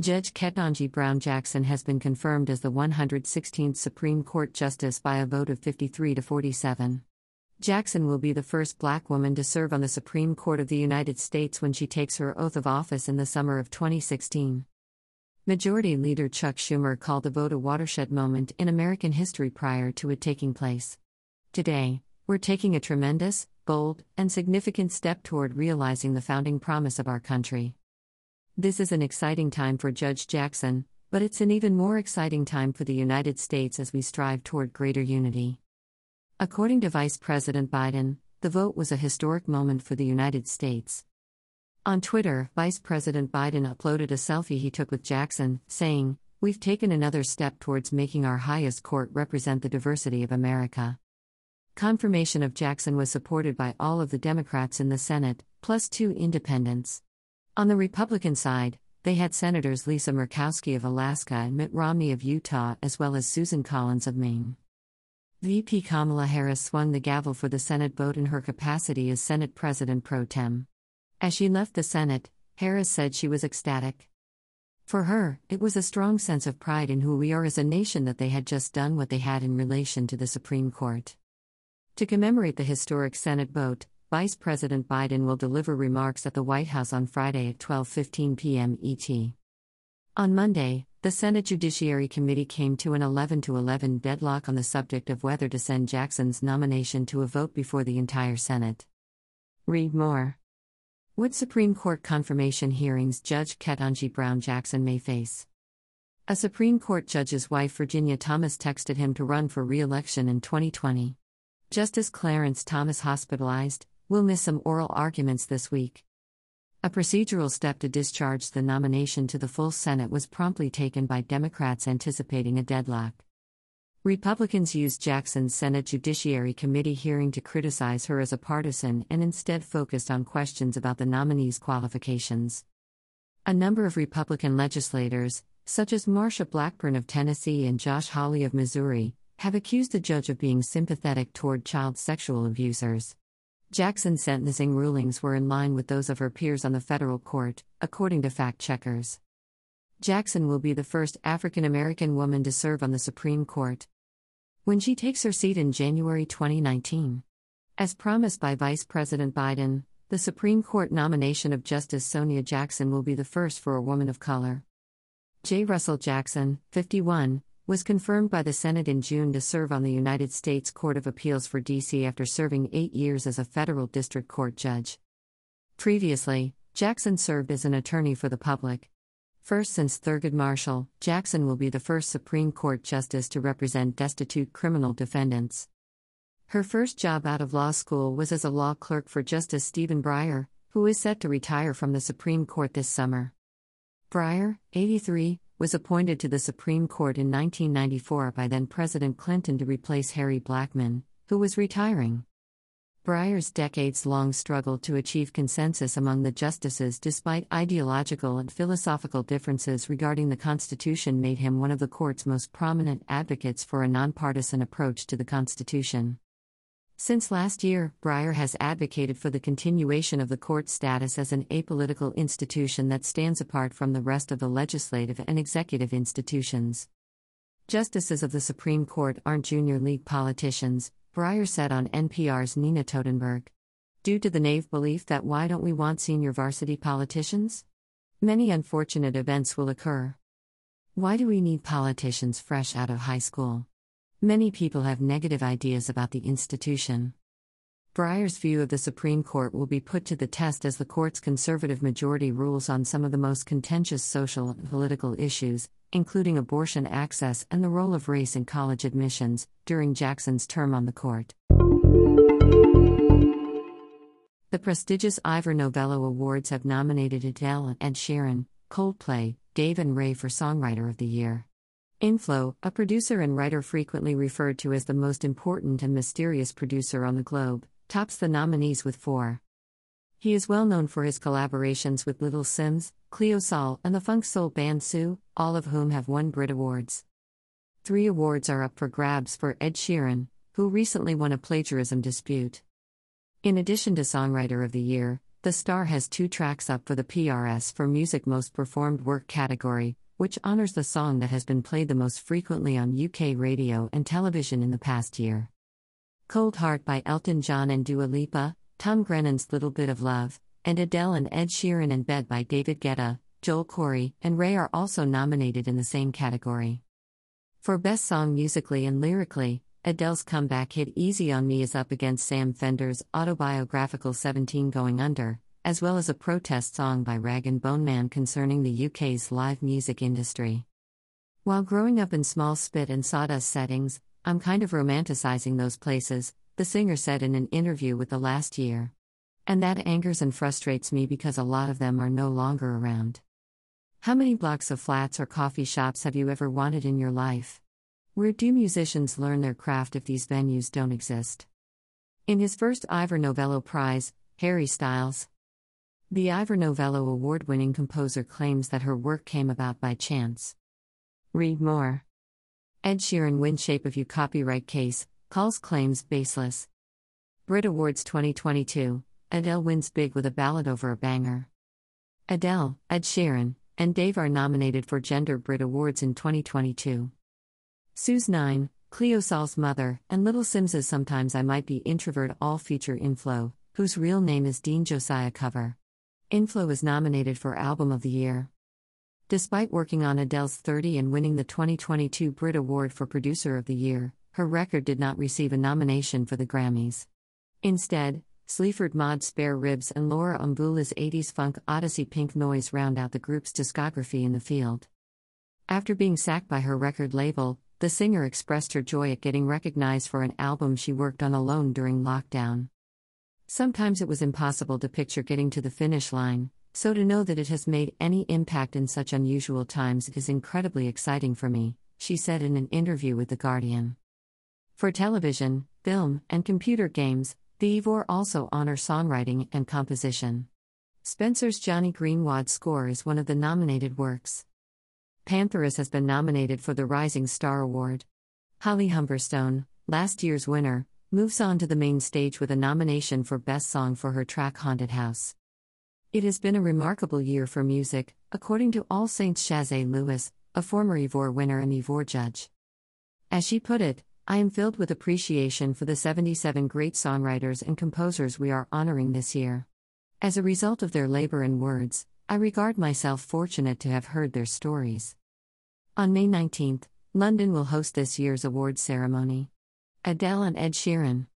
Judge Ketanji Brown Jackson has been confirmed as the 116th Supreme Court Justice by a vote of 53 to 47. Jackson will be the first black woman to serve on the Supreme Court of the United States when she takes her oath of office in the summer of 2016. Majority Leader Chuck Schumer called the vote a watershed moment in American history prior to it taking place. Today, we're taking a tremendous, bold, and significant step toward realizing the founding promise of our country. This is an exciting time for Judge Jackson, but it's an even more exciting time for the United States as we strive toward greater unity. According to Vice President Biden, the vote was a historic moment for the United States. On Twitter, Vice President Biden uploaded a selfie he took with Jackson, saying, We've taken another step towards making our highest court represent the diversity of America. Confirmation of Jackson was supported by all of the Democrats in the Senate, plus two independents. On the Republican side, they had Senators Lisa Murkowski of Alaska and Mitt Romney of Utah, as well as Susan Collins of Maine. VP Kamala Harris swung the gavel for the Senate vote in her capacity as Senate President pro tem. As she left the Senate, Harris said she was ecstatic. For her, it was a strong sense of pride in who we are as a nation that they had just done what they had in relation to the Supreme Court. To commemorate the historic Senate vote, Vice President Biden will deliver remarks at the White House on Friday at 12:15 p.m. ET. On Monday, the Senate Judiciary Committee came to an 11 to 11 deadlock on the subject of whether to send Jackson's nomination to a vote before the entire Senate. Read more. What Supreme Court confirmation hearings Judge Ketanji Brown Jackson may face? A Supreme Court judge's wife, Virginia Thomas, texted him to run for re election in 2020. Justice Clarence Thomas hospitalized, We'll miss some oral arguments this week. A procedural step to discharge the nomination to the full Senate was promptly taken by Democrats anticipating a deadlock. Republicans used Jackson's Senate Judiciary Committee hearing to criticize her as a partisan and instead focused on questions about the nominee's qualifications. A number of Republican legislators, such as Marsha Blackburn of Tennessee and Josh Hawley of Missouri, have accused the judge of being sympathetic toward child sexual abusers. Jackson's sentencing rulings were in line with those of her peers on the federal court, according to fact checkers. Jackson will be the first African American woman to serve on the Supreme Court. When she takes her seat in January 2019. As promised by Vice President Biden, the Supreme Court nomination of Justice Sonia Jackson will be the first for a woman of color. J. Russell Jackson, 51, was confirmed by the Senate in June to serve on the United States Court of Appeals for D.C. after serving eight years as a federal district court judge. Previously, Jackson served as an attorney for the public. First since Thurgood Marshall, Jackson will be the first Supreme Court justice to represent destitute criminal defendants. Her first job out of law school was as a law clerk for Justice Stephen Breyer, who is set to retire from the Supreme Court this summer. Breyer, 83, was appointed to the Supreme Court in 1994 by then President Clinton to replace Harry Blackmun, who was retiring. Breyer's decades long struggle to achieve consensus among the justices despite ideological and philosophical differences regarding the Constitution made him one of the court's most prominent advocates for a nonpartisan approach to the Constitution. Since last year, Breyer has advocated for the continuation of the court's status as an apolitical institution that stands apart from the rest of the legislative and executive institutions. Justices of the Supreme Court aren't junior league politicians, Breyer said on NPR's Nina Totenberg. Due to the naive belief that why don't we want senior varsity politicians? Many unfortunate events will occur. Why do we need politicians fresh out of high school? Many people have negative ideas about the institution. Breyer's view of the Supreme Court will be put to the test as the court's conservative majority rules on some of the most contentious social and political issues, including abortion access and the role of race in college admissions, during Jackson's term on the court. The prestigious Ivor Novello Awards have nominated Adele and Sheeran, Coldplay, Dave and Raye for Songwriter of the Year. Inflo, a producer and writer frequently referred to as the most important and mysterious producer on the globe, tops the nominees with four. He is well known for his collaborations with Little Simz, Cleo Sol, and the funk soul band Sault, all of whom have won Brit Awards. Three awards are up for grabs for Ed Sheeran, who recently won a plagiarism dispute. In addition to Songwriter of the Year, the star has two tracks up for the PRS for Music Most Performed Work category, which honors the song that has been played the most frequently on UK radio and television in the past year. Cold Heart by Elton John and Dua Lipa, Tom Grennan's Little Bit of Love, and Adele and Ed Sheeran and Bed by David Guetta, Joel Corry, and Raye are also nominated in the same category. For Best Song Musically and Lyrically, Adele's comeback hit Easy on Me is up against Sam Fender's autobiographical 17 Going Under, as well as a protest song by Rag and Bone Man concerning the UK's live music industry. While growing up in small spit and sawdust settings, I'm kind of romanticizing those places, the singer said in an interview with The Last Year. And that angers and frustrates me because a lot of them are no longer around. How many blocks of flats or coffee shops have you ever wanted in your life? Where do musicians learn their craft if these venues don't exist? In his first Ivor Novello Prize, Harry Styles. The Ivor Novello award winning composer claims that her work came about by chance. Read more. Ed Sheeran wins Shape of You copyright case, calls claims baseless. Brit Awards 2022 Adele wins big with a ballad over a banger. Adele, Ed Sheeran, and Dave are nominated for Gender Brit Awards in 2022. Sault's 9, Cleo Sol's mother, and Little Simz's Sometimes I Might Be Introvert all feature Inflo, whose real name is Dean Josiah Cover. Inflo is nominated for Album of the Year. Despite working on Adele's 30 and winning the 2022 Brit Award for Producer of the Year, her record did not receive a nomination for the Grammys. Instead, Sleaford Mods Spare Ribs and Laura Mvula's 80s funk odyssey Pink Noise round out the group's discography in the field. After being sacked by her record label, the singer expressed her joy at getting recognized for an album she worked on alone during lockdown. Sometimes it was impossible to picture getting to the finish line, so to know that it has made any impact in such unusual times is incredibly exciting for me, she said in an interview with The Guardian. For television, film, and computer games, the Ivor also honor songwriting and composition. Spencer's Jonny Greenwood score is one of the nominated works. Pantheress has been nominated for the Rising Star Award. Holly Humberstone, last year's winner, moves on to the main stage with a nomination for Best Song for her track Haunted House. It has been a remarkable year for music, according to All Saints Shaznay Lewis, a former Ivor winner and Ivor judge. As she put it, I am filled with appreciation for the 77 great songwriters and composers we are honoring this year. As a result of their labor and words, I regard myself fortunate to have heard their stories. On May 19th, London will host this year's awards ceremony. Adele and Ed Sheeran